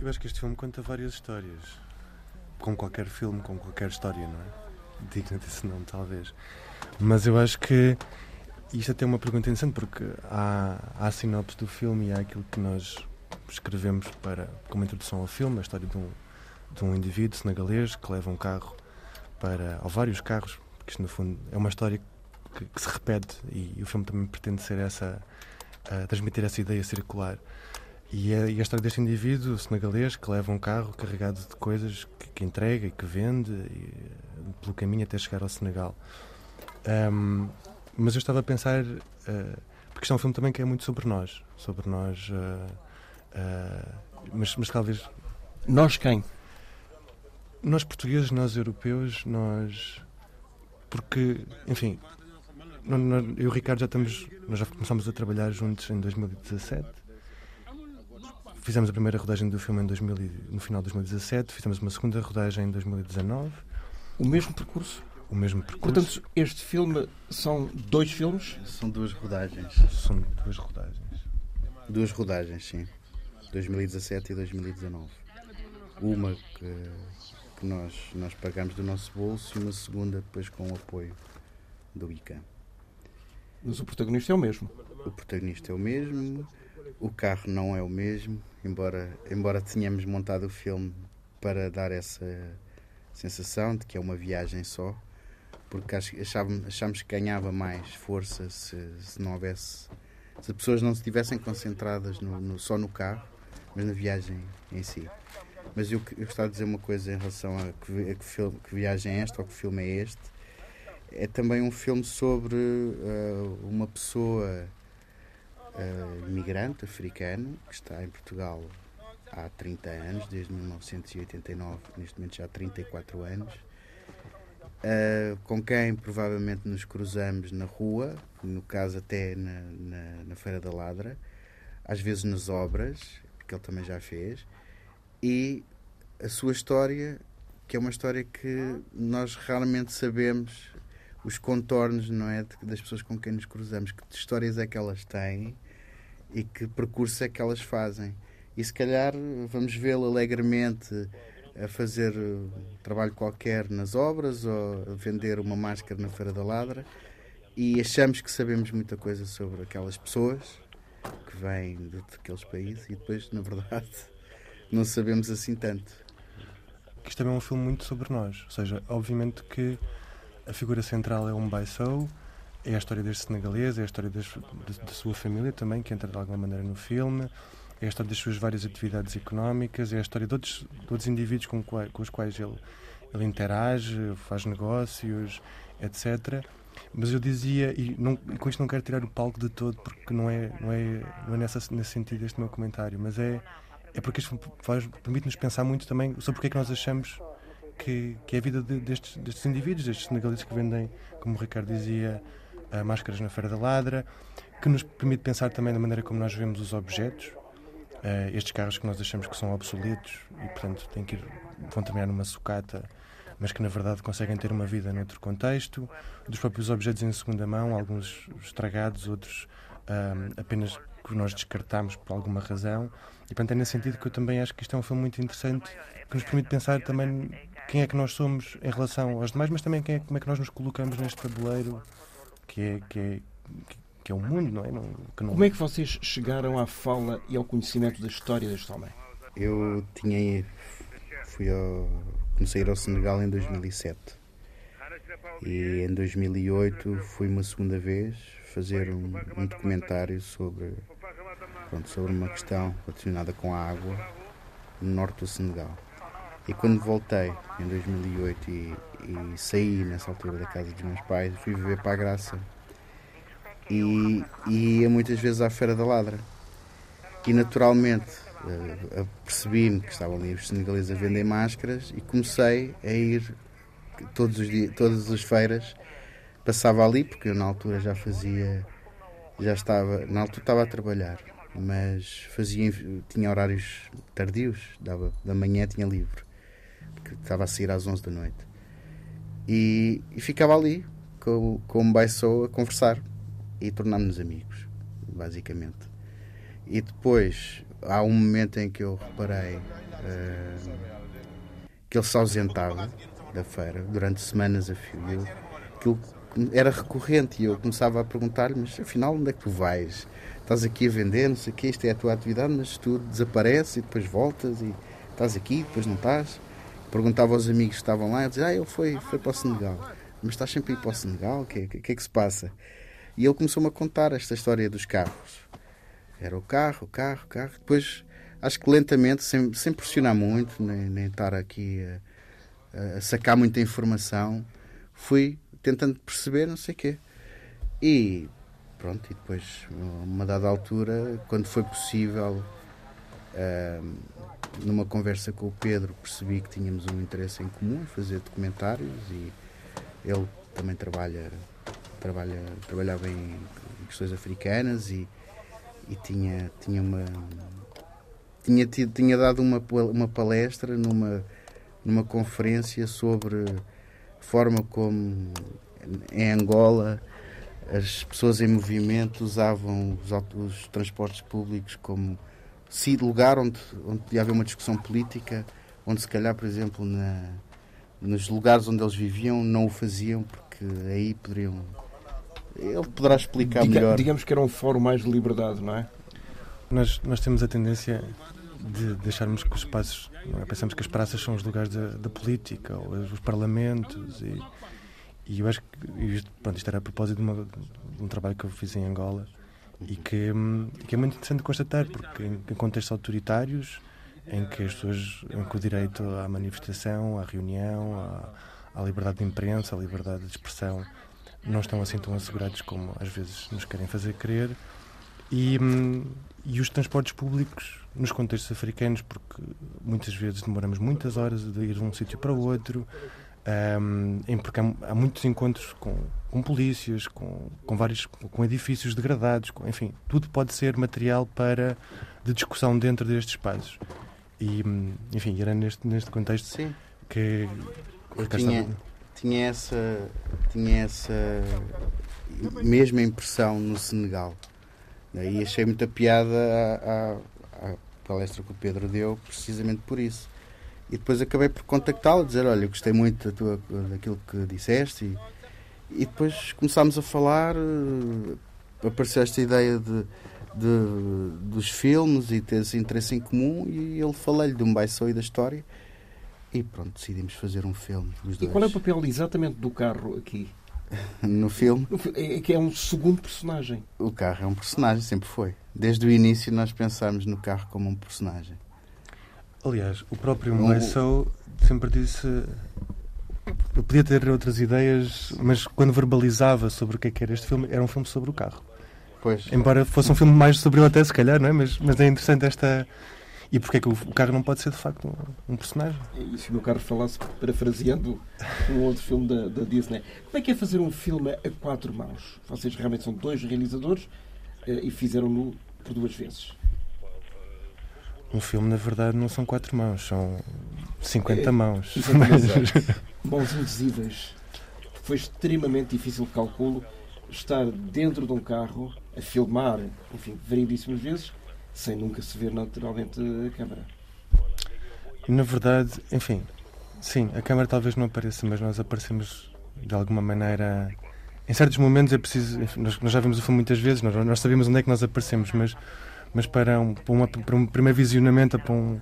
Eu acho que este filme conta várias histórias. Com qualquer filme, com qualquer história, não é? Digna desse nome, talvez. Mas eu acho que isto até é uma pergunta interessante, porque há, há a sinopse do filme e há aquilo que nós escrevemos para, como introdução ao filme, a história de um, de um indivíduo senegalês que leva um carro para. ou vários carros, porque isto no fundo é uma história que, que se repete e, e, o filme também pretende ser essa. transmitir essa ideia circular. E a, e a, história deste indivíduo senegalês que leva um carro carregado de coisas que, que entrega e que vende e, pelo caminho até chegar ao Senegal. Um, mas eu estava a pensar, uh, porque isto é um filme também que é muito sobre nós, sobre nós, uh, uh, mas, mas talvez. Nós quem? Nós portugueses, nós europeus, nós. Porque, enfim, eu e o Ricardo já estamos. Nós já começámos a trabalhar juntos em 2017. Fizemos a primeira rodagem do filme em 2000, no final de 2017, fizemos uma segunda rodagem em 2019. O mesmo percurso? O mesmo percurso. Portanto, este filme são dois filmes? São duas rodagens. São duas rodagens. Duas rodagens, sim. 2017 e 2019. Uma que que nós, nós pagamos do nosso bolso e uma segunda depois com o apoio do ICAM. Mas o protagonista é o mesmo? O protagonista é o mesmo, o carro não é o mesmo, embora, embora tenhamos montado o filme para dar essa sensação de que é uma viagem só, porque achávamos, achámos que ganhava mais força se, se não houvesse. se as pessoas não estivessem concentradas no, no, só no carro, mas na viagem em si. Mas eu, eu gostava de dizer uma coisa em relação a que, a que, filme, que viagem é esta ou que filme é este. É também um filme sobre uh, uma pessoa uh, imigrante africano que está em Portugal há 30 anos, desde 1989, neste momento já há 34 anos, uh, com quem provavelmente nos cruzamos na rua, no caso até na, na, na Feira da Ladra, às vezes nas obras, que ele também já fez, e a sua história, que é uma história que nós raramente sabemos os contornos, não é, das pessoas com quem nos cruzamos, que histórias é que elas têm e que percurso é que elas fazem. E se calhar vamos vê-lo alegremente a fazer um trabalho qualquer nas obras ou a vender uma máscara na Feira da Ladra e achamos que sabemos muita coisa sobre aquelas pessoas que vêm daqueles países e depois, na verdade, não sabemos assim tanto. Isto também é um filme muito sobre nós. Ou seja, obviamente que a figura central é um Baisou, é a história deste senegalês, é a história da sua família também, que entra de alguma maneira no filme, é a história das suas várias atividades económicas, é a história de outros, de outros indivíduos com, com os quais ele, ele interage, faz negócios, etc. Mas eu dizia, e, não, e, com isto não quero tirar o palco de todo, porque não é, não é, não é nessa, nesse sentido este meu comentário, mas é é porque isto permite-nos pensar muito também sobre porque é que nós achamos que, que é a vida de, destes, destes indivíduos, destes senegaleses que vendem, como o Ricardo dizia, máscaras na Feira da Ladra, que nos permite pensar também da maneira como nós vemos os objetos, uh, estes carros que nós achamos que são obsoletos e, portanto, têm que ir, vão terminar numa sucata, mas que na verdade conseguem ter uma vida noutro contexto, dos próprios objetos em segunda mão, alguns estragados, outros uh, apenas que nós descartamos por alguma razão. E portanto é nesse sentido que eu também acho que isto é um filme muito interessante que nos permite pensar também quem é que nós somos em relação aos demais, mas também quem é, como é que nós nos colocamos neste tabuleiro que é, que é, que é o mundo, não é? Não, não... Como é que vocês chegaram à fala e ao conhecimento da história deste homem? Eu tinha fui ao, comecei a ir ao Senegal em 2007 e em 2008 fui uma segunda vez fazer um, um documentário sobre pronto, sobre uma questão relacionada com a água no norte do Senegal. E quando voltei em 2008 e, e saí nessa altura da casa dos meus pais, fui viver para a Graça. E, e ia muitas vezes à Feira da Ladra. E naturalmente uh, percebi-me que estavam ali os senegaleses a vender máscaras e comecei a ir todos os dias, todas as feiras, passava ali, porque eu na altura já fazia, já estava, na altura estava a trabalhar mas fazia, tinha horários tardios, dava, da manhã tinha livre, porque estava a sair às 11 da noite. E, e ficava ali com, com o Baissou a conversar e tornámos-nos amigos, basicamente. E depois há um momento em que eu reparei uh, que ele se ausentava da feira durante semanas a fio. Aquilo era recorrente e eu começava a perguntar-lhe, mas afinal onde é que tu vais? Estás aqui a vender, não sei o quê, isto é a tua atividade, mas tu desapareces e depois voltas e estás aqui, depois não estás. Perguntava aos amigos que estavam lá, e dizia, ah, ele foi, foi para o Senegal. Mas estás sempre a ir para o Senegal? O que, que, que é que se passa? E ele começou-me a contar esta história dos carros. Era o carro, o carro, o carro. Depois, acho que lentamente, sem, sem pressionar muito, nem, nem estar aqui a, a sacar muita informação, fui tentando perceber não sei o quê. E pronto, e depois, uma dada altura, quando foi possível, uh, numa conversa com o Pedro, percebi que tínhamos um interesse em comum em fazer documentários e ele também trabalha, trabalha trabalhava em questões africanas e, e tinha, tinha uma tinha, tinha dado uma, uma palestra numa, numa conferência sobre forma como em Angola as pessoas em movimento usavam os, os transportes públicos como se lugar onde, onde podia haver uma discussão política, onde se calhar, por exemplo, na, nos lugares onde eles viviam não o faziam porque aí poderiam. Ele poderá explicar Diga, melhor. Digamos que era um fórum mais de liberdade, não é? Nós, nós temos a tendência de deixarmos que os espaços. É? Pensamos que as praças são os lugares da, da política, ou os parlamentos, e, e eu acho que isto, pronto, isto era a propósito de, uma, de um trabalho que eu fiz em Angola e que, que é muito interessante constatar, porque em, contextos autoritários, em que as pessoas, em que o direito à manifestação, à reunião, à, à liberdade de imprensa, à liberdade de expressão, não estão assim tão assegurados como às vezes nos querem fazer crer. E, e os transportes públicos nos contextos africanos, porque muitas vezes demoramos muitas horas de ir de um sítio para o outro, um, porque há, há, muitos encontros com, com polícias, com, com vários com edifícios degradados, com, enfim, tudo pode ser material para de discussão dentro destes espaços. E, enfim, era neste, neste contexto Sim. que eu tinha, tinha essa tinha essa mesma impressão no Senegal. E achei muita piada à, à, à palestra que o Pedro deu, precisamente por isso. E depois acabei por contactá-lo, dizer, olha, gostei muito da tua, daquilo que disseste. E, e depois começámos a falar, eh, apareceu esta ideia de, de, dos filmes e ter esse interesse em comum e ele falei-lhe de um baixo e da história e pronto, decidimos fazer um filme E dois. qual é o papel exatamente do carro aqui? no filme? É que é um segundo personagem. O carro é um personagem, sempre foi. Desde o início nós pensámos no carro como um personagem. Aliás, o próprio um... sempre disse. Eu podia ter outras ideias, mas quando verbalizava sobre o que, é que era este filme, era um filme sobre o carro. Pois. Embora fosse um filme mais sobre ele até, se calhar, não é? Mas, mas é interessante esta. E porque é que o, carro não pode ser de facto um, um personagem? E se o meu carro falasse, parafraseando um outro filme da, da, Disney, como é que é fazer um filme a quatro mãos? Vocês realmente são dois realizadores eh, e fizeram-no por duas vezes. Um filme, na verdade, não são quatro mãos, são 50 é, mãos. Mãos invisíveis. Foi extremamente difícil, calculo, estar dentro de um carro a filmar, enfim, variedíssimas vezes, sem nunca se ver naturalmente a câmara. Na verdade, enfim, sim, a câmara talvez não apareça, mas nós aparecemos de alguma maneira. Em certos momentos é preciso. Enfim, nós, nós, já vimos o filme muitas vezes, nós, nós sabemos onde é que nós aparecemos, mas mas para um, para, uma, para um primeiro visionamento, para um,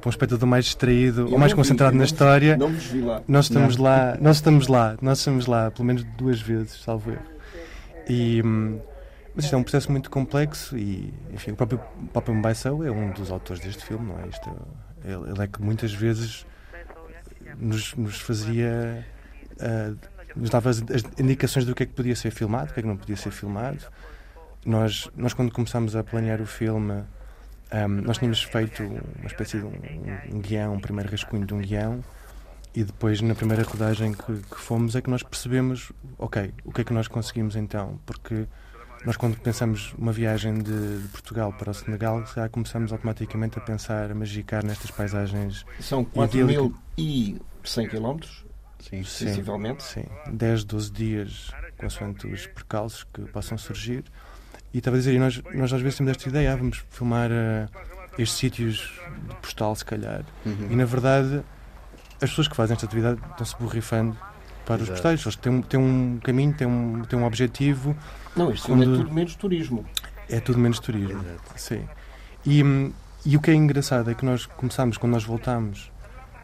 para um espectador mais distraído ou mais concentrado vi, na história, não lá. nós estamos não. lá, nós estamos lá, nós estamos lá pelo menos duas vezes, salvo erro. E, hum, mas isto é um processo muito complexo e, enfim, o próprio Papa Mbaissau é um dos autores deste filme, não é? Isto, ele, ele é que muitas vezes nos, nos fazia, uh, nos dava as, as indicações do que é que podia ser filmado, o que é que não podia ser filmado. Nós, nós quando começámos a planear o filme, um, nós tínhamos feito uma espécie de um, um, guião, um primeiro rascunho de um guião, e depois, na primeira rodagem que, que, fomos, é que nós percebemos, ok, o que é que nós conseguimos então? Porque nós, quando pensamos uma viagem de, de Portugal para o Senegal, já começamos automaticamente a pensar, a magicar nestas paisagens. São 4.100 quilómetros, sim, sensivelmente. Sim, 10, 12 dias, consoante os percalços que possam surgir. E estava a dizer, nós, nós às vezes temos esta ideia, ah, vamos filmar a, estes sítios de postal, se calhar. Uhum. E na verdade, as pessoas que fazem esta atividade estão-se borrifando para os Exato. postais. Eles têm, um- têm um caminho, têm um, têm um objetivo, Não, isto Quando- é tudo menos turismo. é tudo menos turismo. Exato. Sim. E, hum, e o que é engraçado é que nós começámos, quando nós voltámos,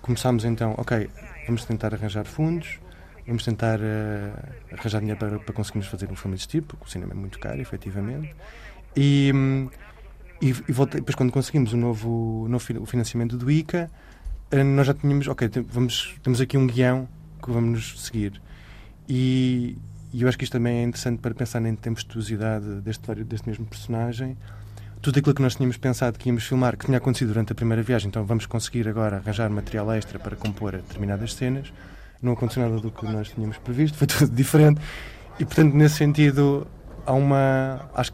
começámos então, ok, vamos tentar arranjar fundos, vamos tentar eh, arranjar dinheiro para, para conseguirmos fazer um filme deste tipo, porque o cinema é muito caro, efetivamente. E, hum, e, e voltei, depois quando conseguimos o novo, novo o financiamento do ICA, eh, nós já tínhamos, ok, vamos, temos aqui um guião que vamos seguir. E, e eu acho que isto também é interessante para pensar na tempestuosidade deste, deste mesmo personagem. Tudo aquilo que nós tínhamos pensado que íamos filmar, que tinha acontecido durante a primeira viagem, então vamos conseguir agora arranjar material extra para compor determinadas cenas. Não aconteceu nada do que nós tínhamos previsto, foi tudo diferente. E, portanto, nesse sentido, há uma, acho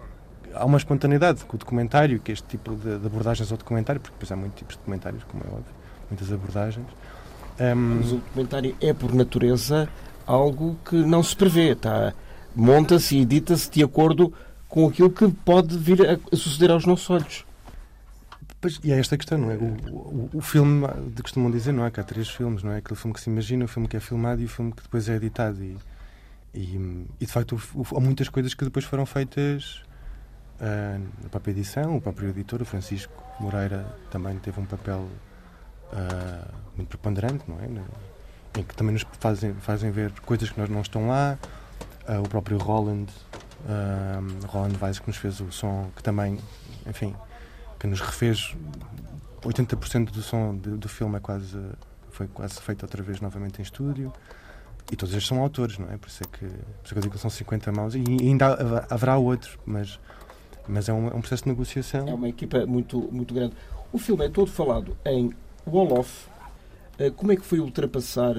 há uma espontaneidade com o documentário, que este tipo de, de abordagens ao documentário, porque depois há muitos tipos de documentários, como é óbvio, muitas abordagens. Ahm, Mas o documentário é, por natureza, algo que não se prevê. Tá? Monta-se e edita-se de acordo com aquilo que pode vir a suceder aos nossos olhos. Pois, e é esta questão, não é? O, o, o filme, de costumam dizer, não é? Que há três filmes, não é? Aquele filme que se imagina, o filme que é filmado e o filme que depois é editado. E, e, e, de facto, há muitas coisas que depois foram feitas ah, na própria edição. O próprio editor, o Francisco Moreira, também teve um papel ah, muito preponderante, não é? Em que também nos fazem, fazem ver coisas que nós não estão lá. Ah, o próprio Roland, Roland Weiss, que nos fez o som, que também, enfim, que nos refez 80% do som do filme é quase foi quase feito outra vez novamente em estúdio e todos eles são autores não é por isso é que, por isso é que eu digo que são 50 mãos e ainda hav- haverá outros mas mas é um, é um processo de negociação É uma equipa muito, muito grande. O filme é todo falado em Wolof. Eh, Como é que foi ultrapassar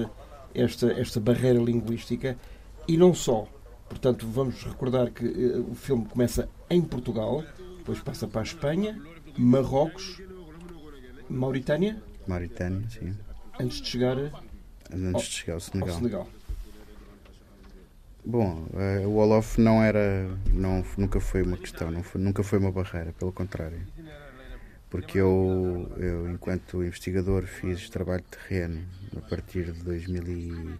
esta, esta barreira linguística? E não só. Portanto, vamos recordar que eh, o filme começa em Portugal, depois passa para a Espanha, Marrocos, Mauritânia, Mauritânia, sim. antes de chegar Antes de chegar ao ao Senegal. Senegal. Bom, eh, o Olof não era, não, nunca foi uma questão, não foi- nunca foi uma barreira, pelo contrário. Porque eu, eu, enquanto investigador, fiz trabalho de terreno a partir de 2000 e...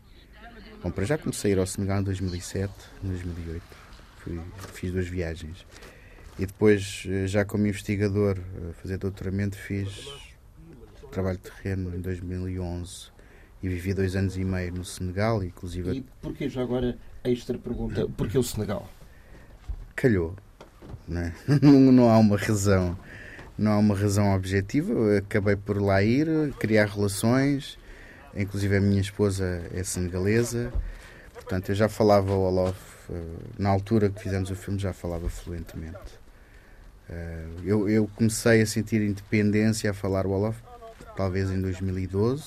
Bom, para já comecei a ir ao Senegal em 2007, em 2008. Fui, fiz duas viagens. E depois, eh, já como investigador, a fazer doutoramento, fiz trabalho de terreno em 2011. E vivi dois anos e meio no Senegal, inclusive E porquê já agora, extra pergunta, porquê o Senegal? calhou. Não, é? não, não há uma razão. Não há uma razão objetiva. Eu acabei por lá ir, criar relações. Inclusive a minha esposa é senegalesa. Portanto, eu já falava o Olof. Eh, Na altura que fizemos o filme, já falava fluentemente. Eh, Eu, eu comecei a sentir independência a falar o Olof, talvez em 2012.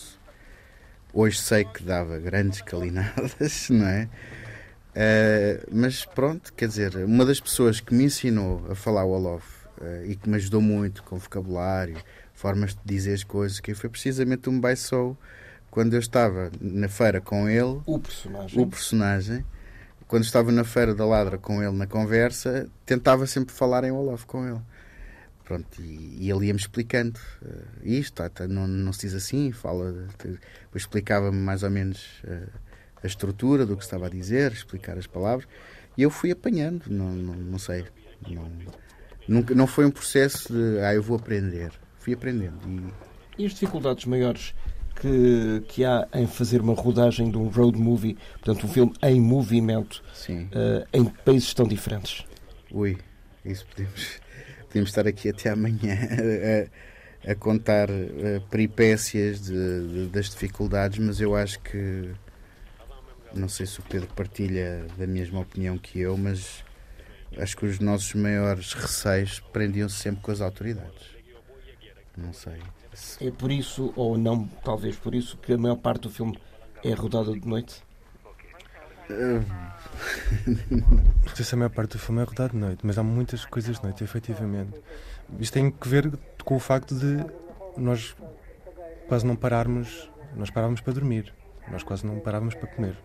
Hoje sei que dava grandes calinadas, não é? Uh, mas pronto, quer dizer, uma das pessoas que me ensinou a falar o Olof uh, e que me ajudou muito com vocabulário, formas de dizer as coisas, que foi precisamente o Mbaissou, quando eu estava na feira com ele, O personagem. o personagem, quando estava na feira da Ladra com ele na conversa, tentava sempre falar em Olof com ele. Pronto, e, ele ia-me explicando uh, isto, tá, tá, não, não se diz assim, fala. Explicava-me mais ou menos uh, a estrutura do que estava a dizer, explicar as palavras, e eu fui apanhando, não, não, não sei. Não, nunca, não foi um processo de, ah, eu vou aprender. Fui aprendendo. E, E as dificuldades maiores que, que há em fazer uma rodagem de um road movie, portanto, um filme em movimento, eh, em países tão diferentes? ui, isso podemos, podemos estar aqui até amanhã a, a contar uh, peripécias de, de, das dificuldades, mas eu acho que não sei se o Pedro partilha da mesma opinião que eu, mas acho que os nossos maiores receios prendiam-se sempre com as autoridades. Não sei. É por isso, ou não, talvez por isso, que a maior parte do filme é rodada de noite? Não sei se a maior parte do filme é rodado de noite, mas há muitas coisas de noite, efetivamente. Isto tem que ver com o facto de nós quase não pararmos, nós parávamos para dormir, nós quase não parávamos para comer.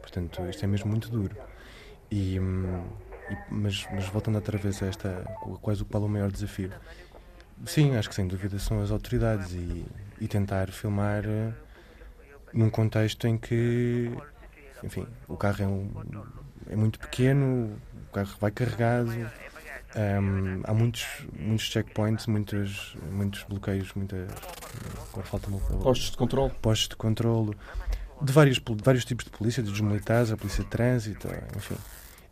Portanto, isto é mesmo muito duro. E, hum, e- mas, mas voltando outra vez a esta, quase qual é o maior desafio? Sim, acho que sem dúvida são as autoridades e, e tentar filmar uh, num contexto em que, enfim, o carro é, um, é muito pequeno, o carro vai carregado, um, há muitos, muitos checkpoints, muitos, muitos bloqueios, muitas. Agora falta Postos de controle. Postos de controle de vários, de vários tipos de polícia, dos militares, a polícia de trânsito, enfim.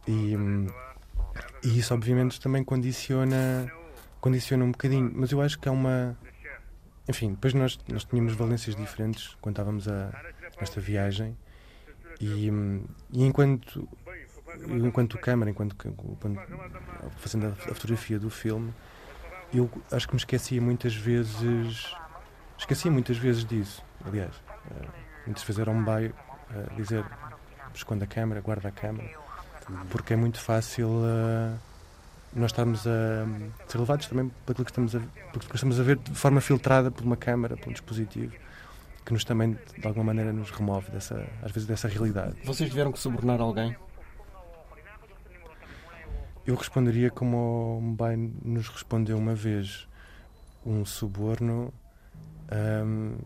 E, e isso, obviamente, também condiciona, condiciona um bocadinho. Mas eu acho que é uma. Enfim, depois nós, nós tínhamos valências diferentes quando estávamos a esta viagem. E, e enquanto enquanto câmara, enquanto, enquanto fazendo a, fotografia do filme, eu acho que me esquecia muitas vezes, esquecia muitas vezes disso. Aliás, uh, muitas vezes era um baio uh, dizer esconda a câmera, guarda a câmera, porque é muito fácil uh, nós estarmos a ser levados também aquilo que estamos a, por que estamos a ver de forma filtrada por uma câmara, por um dispositivo que nos também de alguma maneira nos remove dessa, às vezes dessa realidade. Vocês tiveram que subornar alguém? Eu responderia como o Mbai nos respondeu uma vez. Um suborno um,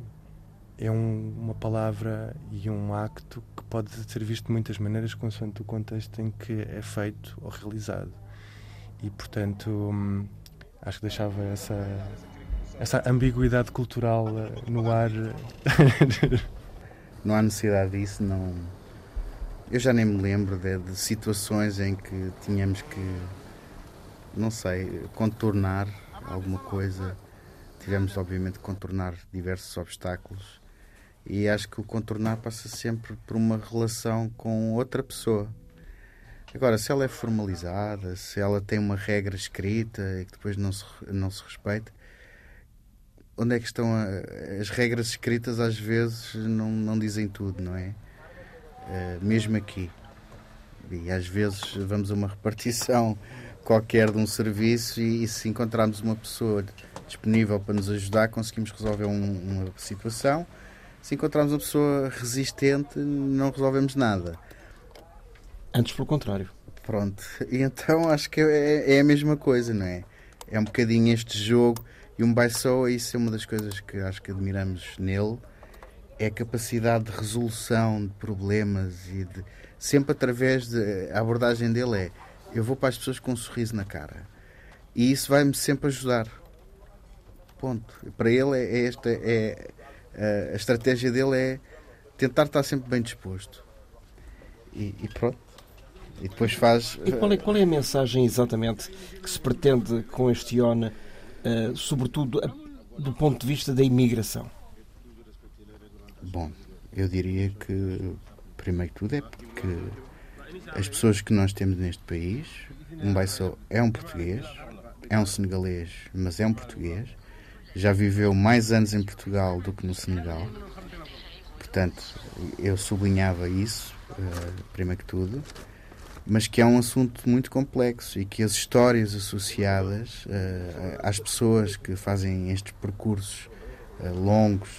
é um, uma palavra e um acto que pode ser visto de muitas maneiras consoante o contexto em que é feito ou realizado. E, portanto, um, acho que deixava essa, essa ambiguidade cultural uh, no ar. não há necessidade disso, não eu já nem me lembro de, de, situações em que tínhamos que, não sei, contornar alguma coisa. Tivemos, obviamente, que contornar diversos obstáculos. E acho que o contornar passa sempre por uma relação com outra pessoa. Agora, se ela é formalizada, se ela tem uma regra escrita e que depois não se, não se respeita, onde é que estão a, as regras escritas? Às vezes não, não dizem tudo, não é? Eh, mesmo aqui. E às vezes vamos a uma repartição qualquer de um serviço e, e se encontrarmos uma pessoa disponível para nos ajudar, conseguimos resolver um, uma situação. Se encontrarmos uma pessoa resistente, não resolvemos nada. Antes, pelo contrário. Pronto. E então acho que é, é a mesma coisa, não é? É um bocadinho este jogo. E um Baisoa, isso é uma das coisas que acho que admiramos nele é a capacidade de resolução de problemas e de sempre através de a abordagem dele é eu vou para as pessoas com um sorriso na cara e isso vai-me sempre ajudar ponto para ele é, é esta é a, a, estratégia dele é tentar estar sempre bem disposto e, e pronto e depois faz e qual é, qual é a mensagem exatamente que se pretende com este IONA uh, sobretudo do ponto de vista da imigração Bom, eu diria que, primeiro que tudo, é porque as pessoas que nós temos neste país, um Baissou é um português, é um senegalês, mas é um português, já viveu mais anos em Portugal do que no Senegal. Portanto, eu sublinhava isso, uh, primeiro que tudo, mas que é um assunto muito complexo e que as histórias associadas uh, às pessoas que fazem estes percursos uh, longos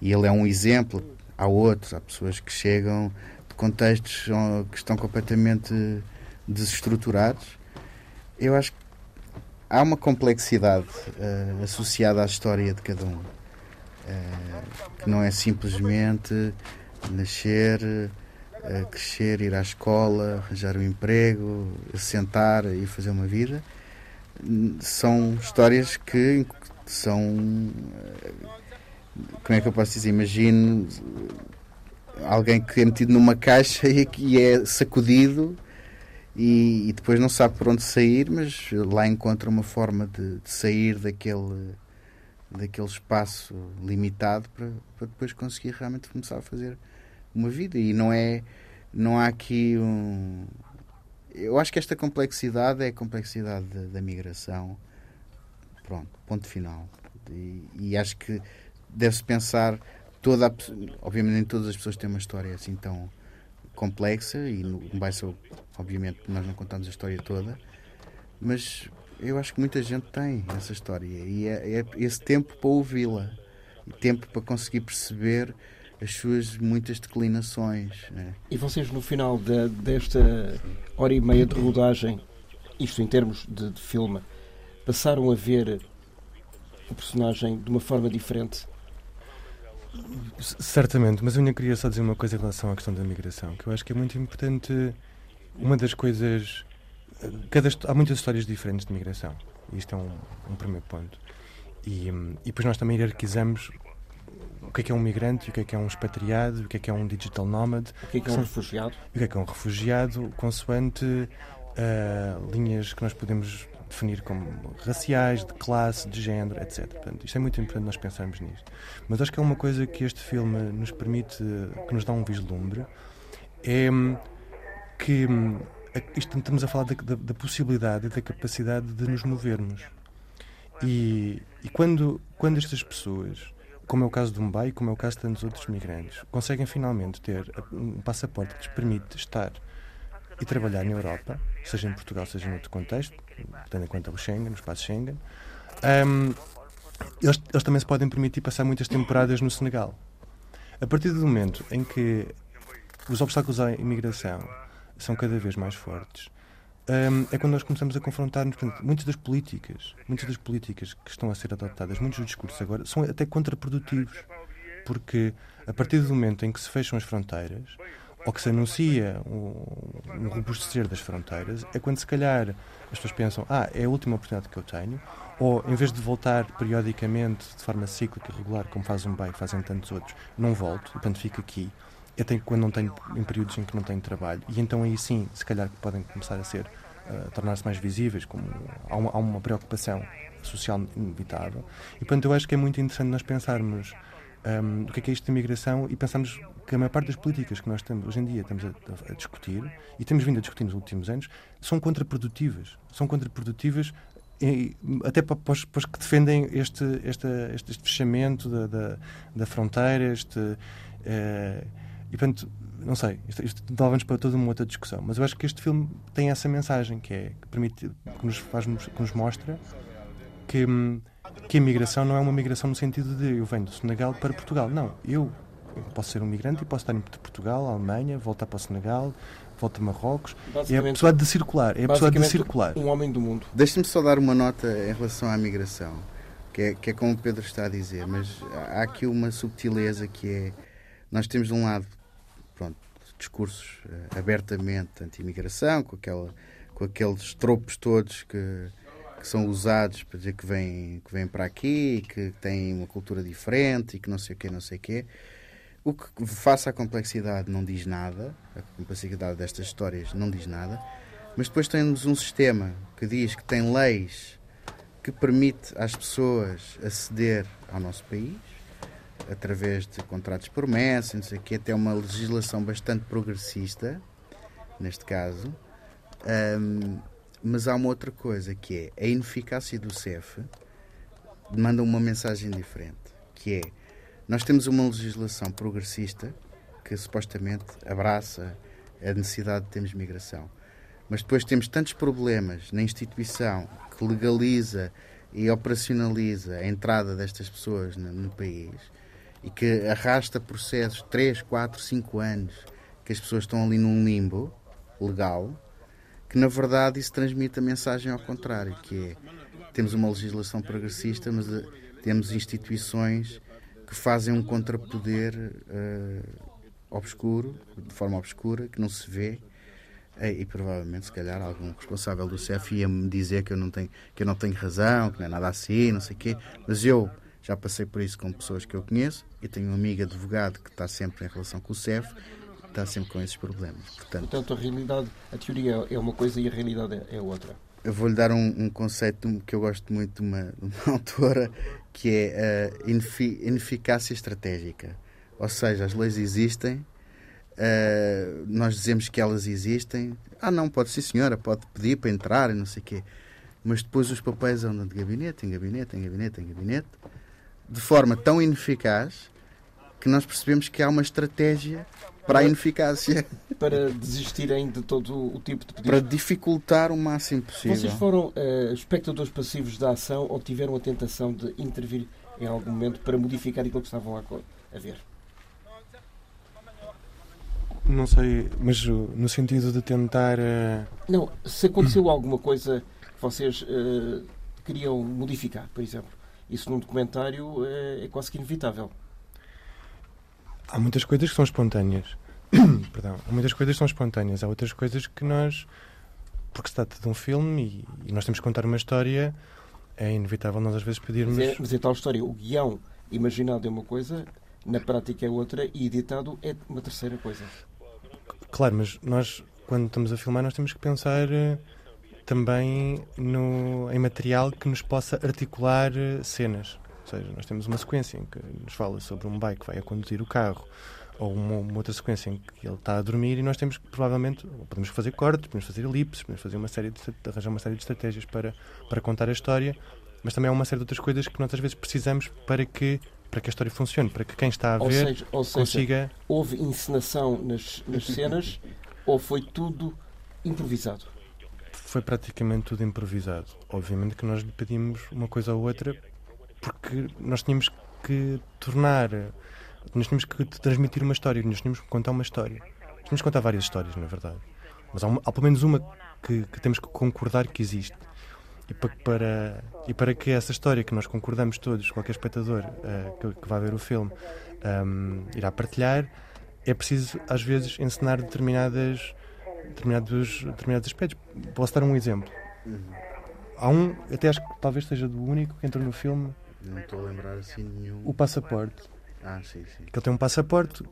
e ele é um exemplo. Há outros, há pessoas que chegam de contextos que estão completamente desestruturados. Eu acho que há uma complexidade uh, associada à história de cada um. Que não é simplesmente nascer, uh, crescer, ir à escola, arranjar um emprego, sentar e fazer uma vida. São histórias que são como é que eu posso dizer? Imagino alguém que é metido numa caixa e que é sacudido e, e, depois não sabe por onde sair, mas lá encontra uma forma de, de sair daquele, daquele espaço limitado para, para depois conseguir realmente começar a fazer uma vida. E não é. Não há aqui um. Eu acho que esta complexidade é a complexidade da, migração. Pronto, ponto final. E, e acho que deve-se pensar toda a, obviamente nem todas as pessoas têm uma história assim tão complexa e no Baixo obviamente nós não contamos a história toda mas eu acho que muita gente tem essa história e é, é esse tempo para ouvi-la tempo para conseguir perceber as suas muitas declinações né? e vocês no final de, desta hora e meia de rodagem isto em termos de, de filme passaram a ver o personagem de uma forma diferente? Certamente, mas eu ainda queria só dizer uma coisa em relação à questão da migração, que eu acho que é muito importante. Uma das coisas. Cada, há muitas histórias diferentes de migração. Isto é um, um primeiro ponto. E, e depois nós também hierarquizamos o que é que é um migrante, o que é que é um expatriado, o que é que é um digital nomad. O que é que é um refugiado? O que é que é um refugiado, consoante uh, linhas que nós podemos definir como raciais, de classe, de género, etc. Portanto, isto é muito importante nós pensarmos nisto. Mas acho que é uma coisa que este filme nos permite, que nos dá um vislumbre, é hum, que hum, isto, estamos a falar da, da, da possibilidade e da capacidade de nos movermos. E, e quando, quando estas pessoas como é o caso de Mumbai, como é o caso de tantos outros migrantes, conseguem finalmente ter um passaporte que lhes permite estar e trabalhar na Europa, seja em Portugal, seja em outro contexto, tendo em conta o Schengen, o espaço Schengen, um, eles, eles, também se podem permitir passar muitas temporadas no Senegal. A partir do momento em que os obstáculos à imigração são cada vez mais fortes, um, é quando nós começamos a confrontar-nos. Muitas das políticas, muitas das políticas que estão a ser adoptadas, muitos dos discursos agora, são até contraprodutivos. Porque a partir do momento em que se fecham as fronteiras, ou que se anuncia um, um robustecer das fronteiras, é quando se calhar as pessoas pensam, ah, é a última oportunidade que eu tenho, ou em vez de voltar periodicamente, de forma cíclica e regular, como faz um bem, fazem tantos outros, não volto, portanto fico aqui. Eu tenho quando não tenho, em períodos em que não tenho trabalho, e então aí sim, se calhar podem começar a ser, uh, tornar-se mais visíveis, como há uma, há uma preocupação social inevitável. E portanto eu acho que é muito interessante nós pensarmos um, o que é, que é isto de imigração e pensamos que a maior parte das políticas que nós temos hoje em dia estamos a, a, discutir e temos vindo a discutir nos últimos anos são contraprodutivas. São contraprodutivas e, até para, para, os, para, os, que defendem este, este, este, este fechamento da, da, da, fronteira, este, eh, e portanto, não sei, isto, isto dava-nos para toda uma outra discussão, mas eu acho que este filme tem essa mensagem que é que permite, que nos faz, que nos mostra que que a migração não é uma migração no sentido de eu venho do Senegal para Portugal. Não, eu posso ser um migrante e posso estar em Portugal, Alemanha, voltar para o Senegal, voltar a Marrocos. É a pessoa de circular. É a pessoa de circular. Um homem do mundo. Deixe-me só dar uma nota em relação à migração, que é, que é como o Pedro está a dizer, mas há aqui uma subtileza que é. Nós temos de um lado, pronto, discursos uh, abertamente anti-imigração, com, aquela, com aqueles tropos todos que que são usados para dizer que vêm, que vêm para aqui, que têm uma cultura diferente e que não sei o quê, não sei o quê. O que, face à complexidade, não diz nada, a complexidade destas histórias não diz nada, mas depois temos um sistema que diz que tem leis que permite às pessoas aceder ao nosso país através de contratos por mês, não sei o até uma legislação bastante progressista, neste caso. Um, mas há uma outra coisa que é a ineficácia do CEF manda uma mensagem diferente, que é nós temos uma legislação progressista que supostamente abraça a necessidade de termos migração. Mas depois temos tantos problemas na instituição que legaliza e operacionaliza a entrada destas pessoas no, no país e que arrasta processos de 3, 4, 5 anos que as pessoas estão ali num limbo legal que na verdade isso transmite a mensagem ao contrário, que é temos uma legislação progressista, mas uh, temos instituições que fazem um contrapoder uh, obscuro, de forma obscura, que não se vê, uh, e provavelmente, se calhar, algum responsável do CEF ia-me dizer que eu, não tenho, que eu não tenho razão, que não é nada assim, não sei o quê, mas eu já passei por isso com pessoas que eu conheço e tenho um amigo advogado que está sempre em relação com o CEF está sempre com esses problemas. Portanto, Portanto a realidade, a teoria é uma coisa e a realidade é outra. Eu vou-lhe dar um, um, conceito que eu gosto muito de uma, de uma autora, que é a ineficácia estratégica. Ou seja, as leis existem, uh, nós dizemos que elas existem. Ah, não, pode sim, senhora, pode pedir para entrar e não sei o quê. Mas depois os papéis andam de gabinete em gabinete, em gabinete, em gabinete, de forma tão ineficaz que nós percebemos que há uma estratégia para a ineficácia. Para desistirem de todo o tipo de pedidos. Para dificultar o máximo possível. Vocês foram uh, espectadores passivos da ação ou tiveram a tentação de intervir em algum momento para modificar aquilo que estavam a, ver? Não sei, mas no sentido de tentar. Uh... Não, se aconteceu alguma coisa que vocês uh, queriam modificar, por exemplo. Isso num documentário é, é quase que inevitável. Há muitas coisas que são espontâneas. Perdão. Há muitas coisas que são espontâneas. Há outras coisas que nós. Porque se trata de um filme e, e nós temos que contar uma história, é inevitável nós às vezes pedirmos. Mas é, mas é tal história. O guião imaginado é uma coisa, na prática é outra e editado é uma terceira coisa. Claro, mas nós, quando estamos a filmar, nós temos que pensar eh, também no, em material que nos possa articular eh, cenas. Ou seja, nós temos uma sequência em que nos fala sobre um bike que vai a conduzir o carro, ou uma, uma, outra sequência em que ele está a dormir e nós temos que, provavelmente, podemos fazer cortes, podemos fazer elipses, podemos fazer uma série de, arranjar uma série de estratégias para, para contar a história, mas também há uma série de outras coisas que nós às vezes precisamos para que para que a história funcione, para que quem está a ou ver seja, ou consiga... Seja, houve encenação nas, nas cenas ou foi tudo improvisado? Foi praticamente tudo improvisado. Obviamente que nós lhe pedimos uma coisa ou outra porque nós tínhamos que tornar nós tínhamos que transmitir uma história, nós tínhamos que contar uma história. Nós tínhamos que contar várias histórias, na verdade. Mas há, uma, há pelo menos uma que, que, temos que concordar que existe. E para, para, e para que essa história que nós concordamos todos, qualquer espectador uh, que, que vai ver o filme um, irá partilhar, é preciso, às vezes, ensinar determinadas, determinados, determinados aspectos. Posso dar um exemplo. Há um, até acho que talvez seja do único que entrou no filme. Não estou a lembrar assim nenhum. O passaporte. Ah, sim, sim. Que ele tem um passaporte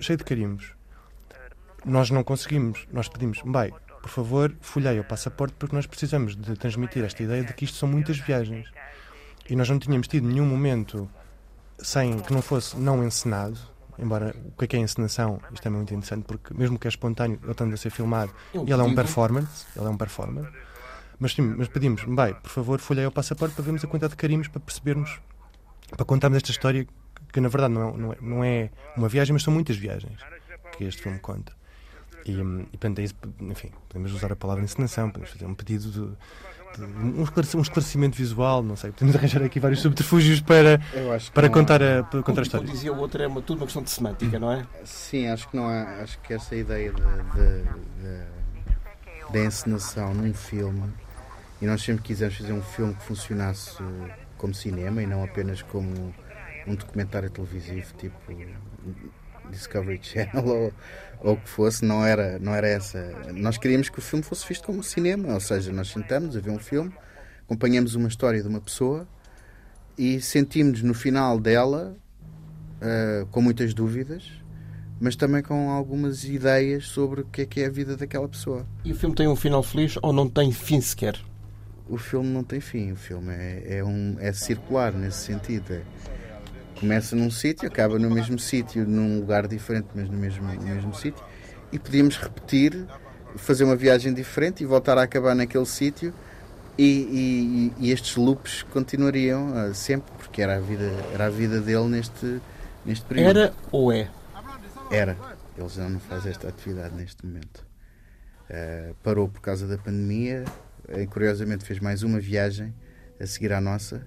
cheio de carimbos. Nós não conseguimos, nós pedimos, vai, por favor, folheie o passaporte porque nós precisamos de transmitir esta ideia de que isto são muitas viagens. E nós não tínhamos tido nenhum momento sem que não fosse não encenado, embora o que é, que é encenação, isto é muito interessante porque mesmo que é espontâneo, ele estando a ser filmado, ele é um performance, ele é um performer. Mas, sim, mas pedimos, vai, por favor, folheie o passaporte para vermos a quantidade de carimbos, para percebermos, para contarmos esta história que na verdade não é, não é, não é uma viagem, mas são muitas viagens que este filme conta. E, e portanto, é isso, enfim, podemos usar a palavra encenação, podemos fazer um pedido de, de um, esclarecimento, visual, não sei, podemos arranjar aqui vários subterfúgios para, para contar, a, para contar a história. Como dizia o outro, é uma, tudo uma questão de semântica, não é? Sim, acho que não há, acho que essa ideia da encenação num filme, e nós sempre quisemos fazer um filme que funcionasse como cinema e não apenas como um documentário televisivo tipo Discovery Channel ou, ou o que fosse, não era, não era essa. Nós queríamos que o filme fosse visto como cinema, ou seja, nós sentamos a ver um filme, acompanhamos uma história de uma pessoa e sentimos no final dela uh, com muitas dúvidas, mas também com algumas ideias sobre o que é que é a vida daquela pessoa. E o filme tem um final feliz ou não tem fim sequer? O filme não tem fim, o filme é, é, um, é circular nesse sentido. É, começa num sítio, acaba no mesmo sítio, num lugar diferente, mas no mesmo, no mesmo sítio, e podíamos repetir, fazer uma viagem diferente e voltar a acabar naquele sítio. E, e, e, estes loops continuariam uh, sempre, porque era a vida, era a vida dele neste, neste período. Era ou é? Era. Ele já não faz esta atividade neste momento. Uh, parou por causa da pandemia, uh, curiosamente fez mais uma viagem a seguir à nossa.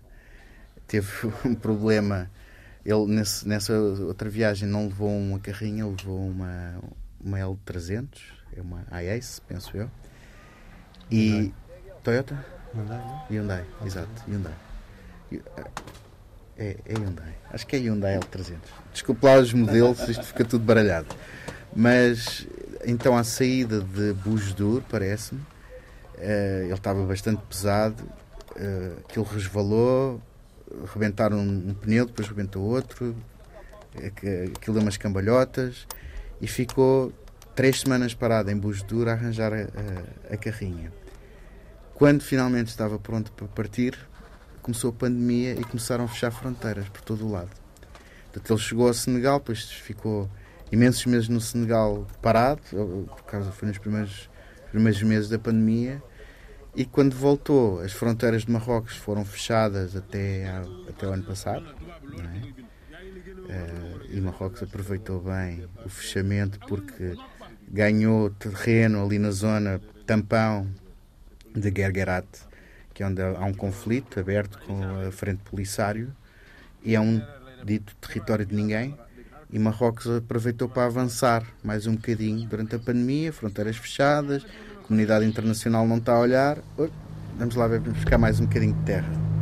Teve um problema ele, nesse, nessa outra viagem, não levou uma carrinha, levou uma, uma L300, é uma iAce, penso eu. E. Hyundai. Toyota? Hyundai, não? Hyundai, exato, Hyundai. É, é Hyundai. Acho que é Hyundai L300. Desculpe lá os modelos, isto fica tudo baralhado. Mas, então, à saída de Bujdur, parece-me, uh, ele estava bastante pesado, uh, aquilo resvalou, rebentaram um pneu, depois rebentou outro, é aquilo deu umas cambalhotas e ficou três semanas parado em Bujdur a arranjar a, a, a, carrinha. Quando finalmente estava pronto para partir, começou a pandemia e começaram a fechar fronteiras por todo o lado. Portanto, ele chegou ao Senegal, depois ficou imensos meses no Senegal parado, por causa foi nos primeiros, primeiros meses da pandemia, e quando voltou, as fronteiras de Marrocos foram fechadas até, até o ano passado. É? Uh, e Marrocos aproveitou bem o fechamento porque ganhou terreno ali na zona tampão de Gergerat, que é onde há um conflito aberto com a frente polisário e é um dito território de ninguém. E Marrocos aproveitou para avançar mais um bocadinho durante a pandemia, fronteiras fechadas, comunidade internacional não está a olhar, vamos lá ver, buscar mais um bocadinho de terra.